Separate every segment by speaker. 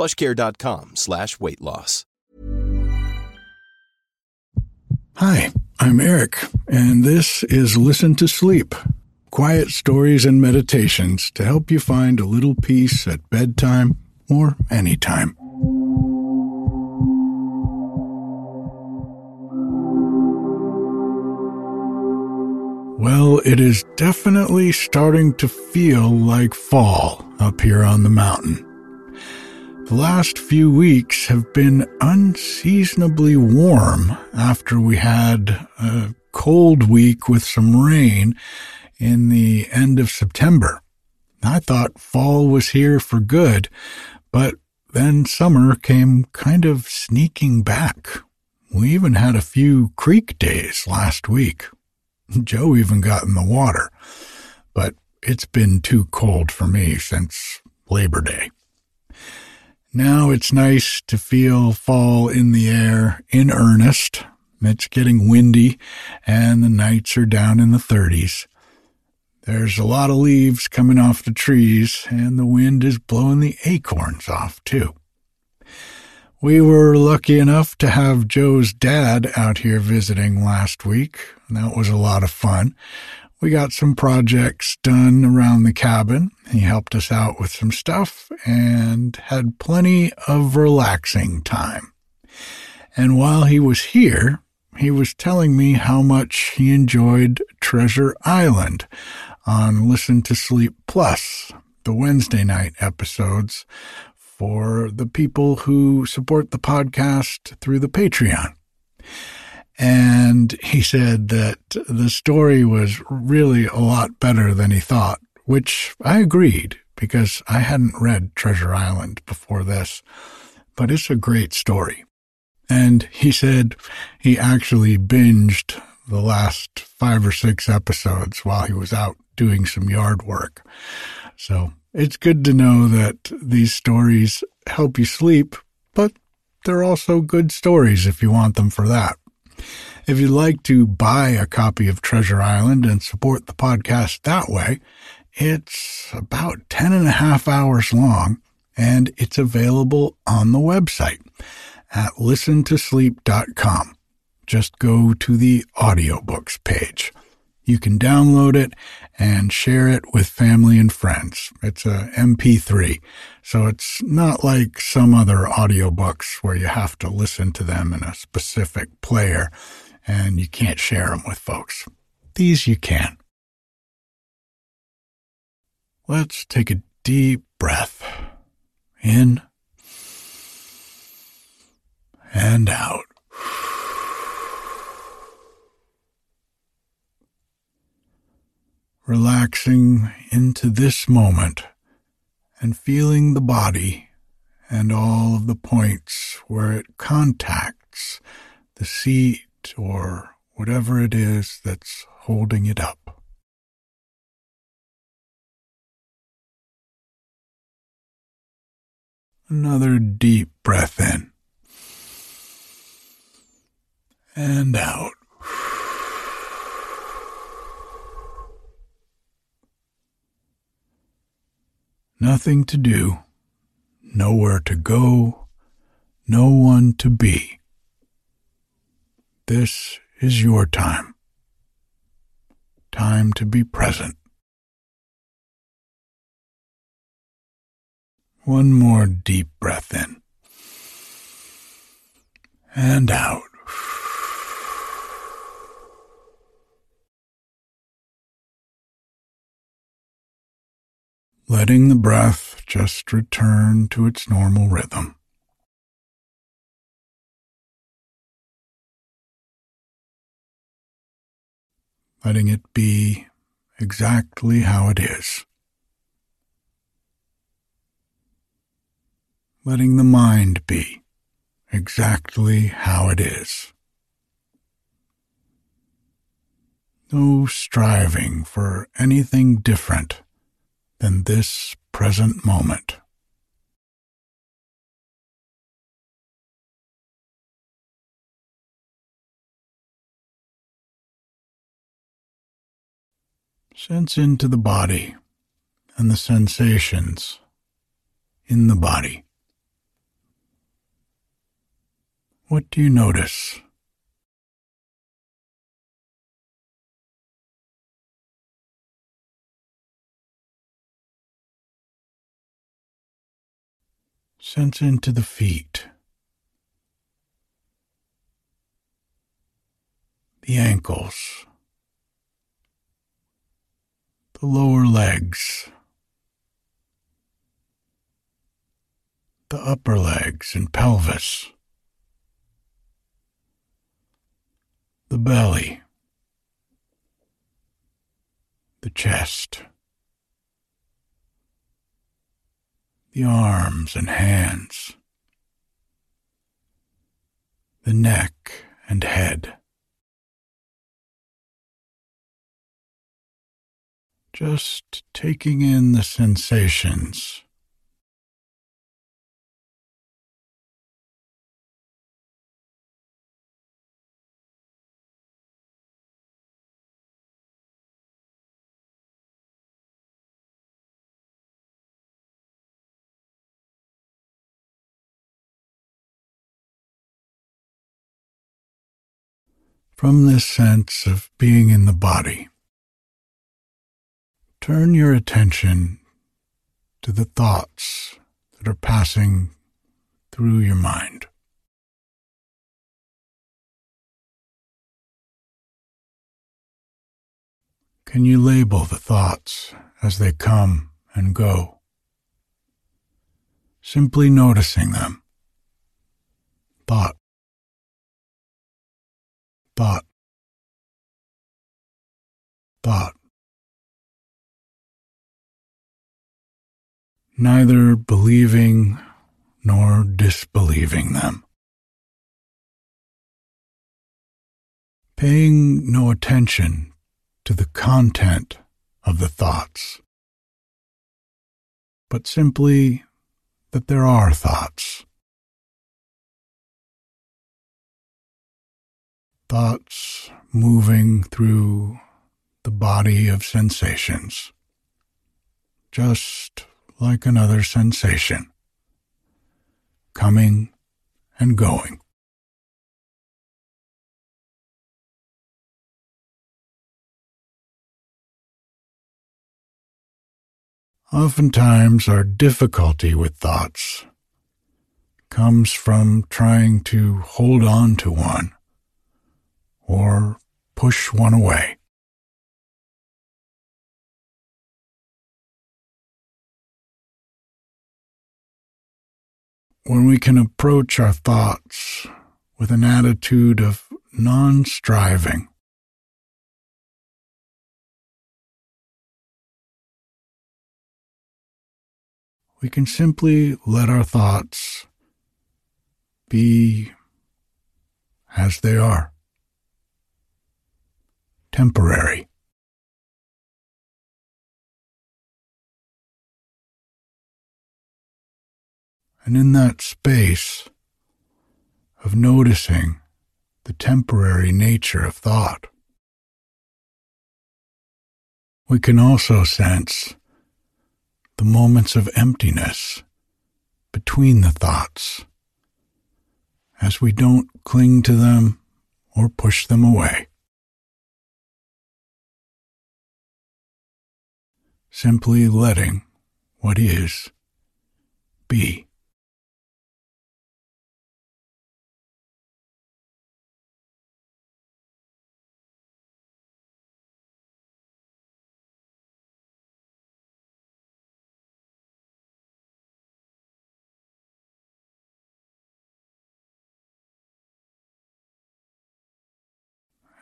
Speaker 1: plushcare.com slash weight loss.
Speaker 2: Hi, I'm Erik, and this is Listen to Sleep quiet stories and meditations to help you find a little peace at bedtime or anytime. Well, it is definitely starting to feel like fall up here on the mountain. The last few weeks have been unseasonably warm after we had a cold week with some rain in the end of September. I thought fall was here for good, but then summer came kind of sneaking back. We even had a few creek days last week. Joe even got in the water, but it's been too cold for me since Labor Day. Now it's nice to feel fall in the air in earnest. It's getting windy and the nights are down in the 30s. There's a lot of leaves coming off the trees and the wind is blowing the acorns off too. We were lucky enough to have Joe's dad out here visiting last week. That was a lot of fun. We got some projects done around the cabin. He helped us out with some stuff and had plenty of relaxing time. And while he was here, he was telling me how much he enjoyed Treasure Island on Listen to Sleep Plus, the Wednesday night episodes for the people who support the podcast through the Patreon. And he said that the story was really a lot better than he thought, which I agreed because I hadn't read Treasure Island before this, but it's a great story. And he said he actually binged the last five or six episodes while he was out doing some yard work. So it's good to know that these stories help you sleep, but they're also good stories if you want them for that. If you'd like to buy a copy of Treasure Island and support the podcast that way, it's about 10 and a half hours long and it's available on the website at listentosleep.com. Just go to the audiobooks page. You can download it and share it with family and friends. It's a MP3, so it's not like some other audiobooks where you have to listen to them in a specific player and you can't share them with folks. These you can. let's take a deep breath in and out. Relaxing into this moment and feeling the body and all of the points where it contacts the seat or whatever it is that's holding it up. Another deep breath in and out. Nothing to do, nowhere to go, no one to be. This is your time. Time to be present. One more deep breath in and out. Letting the breath just return to its normal rhythm. Letting it be exactly how it is. letting the mind be exactly how it is. No striving for anything different than this present moment. Sense into the body and the sensations in the body. What do you notice? Sense into the feet, the ankles, the lower legs, the upper legs and pelvis. the belly, the chest, the arms and hands, the neck and head. Just taking in the sensations from this sense of being in the body. Turn your attention to the thoughts that are passing through your mind. Can you label the thoughts as they come and go? Simply noticing them. Thought thought, thought. Neither believing nor disbelieving them. Paying no attention to the content of the thoughts, but simply that there are thoughts thoughts moving through the body of sensations, just like another sensation, coming and going. Oftentimes, our difficulty with thoughts comes from trying to hold on to one or push one away. When we can approach our thoughts with an attitude of non striving, we can simply let our thoughts be as they are temporary. And in that space of noticing the temporary nature of thought, we can also sense the moments of emptiness between the thoughts as we don't cling to them or push them away. Simply letting what is be.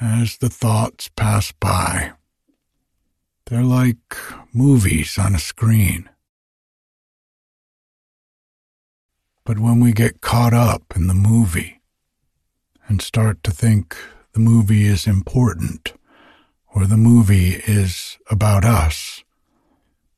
Speaker 2: as the thoughts pass by. They're like movies on a screen. But when we get caught up in the movie and start to think the movie is important, or the movie is about us,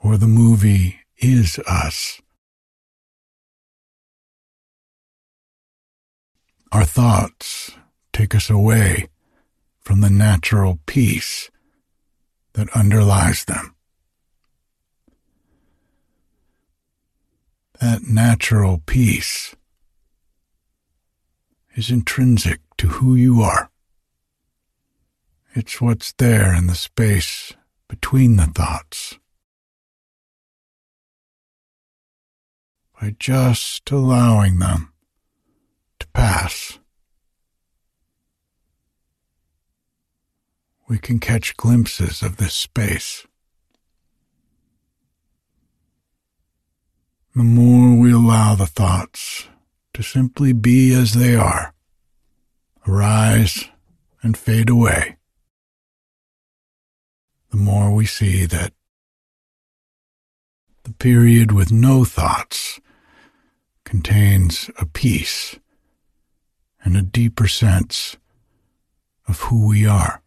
Speaker 2: or the movie is us, our thoughts take us away from the natural peace that underlies them. That natural peace is intrinsic to who you are. It's what's there in the space between the thoughts. By just allowing them to pass. We can catch glimpses of this space. The more we allow the thoughts to simply be as they are, arise and fade away, the more we see that the period with no thoughts contains a peace and a deeper sense of who we are.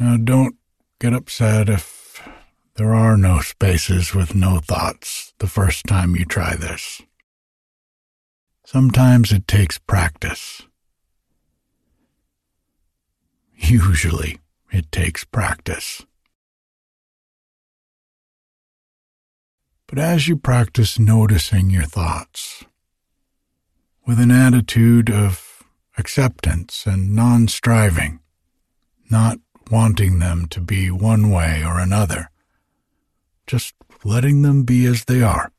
Speaker 2: Now, don't get upset if there are no spaces with no thoughts the first time you try this. Sometimes it takes practice. Usually, it takes practice. But as you practice noticing your thoughts with an attitude of acceptance and non striving, not wanting them to be one way or another, just letting them be as they are.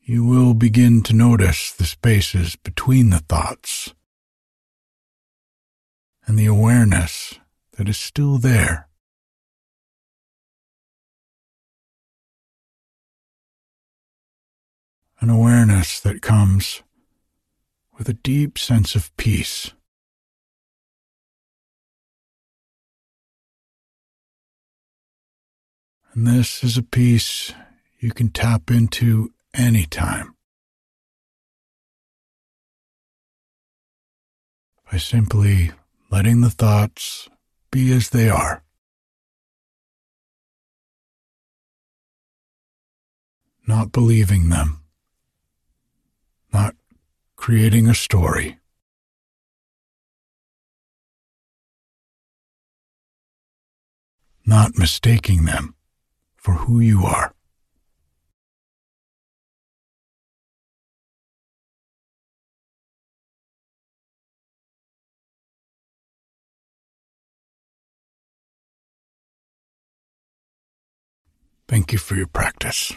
Speaker 2: You will begin to notice the spaces between the thoughts and the awareness that is still there. An awareness that comes with a deep sense of peace. And this is a peace you can tap into anytime by simply letting the thoughts be as they are. Not believing them, not creating a story. Not mistaking them for who you are. Thank you for your practice.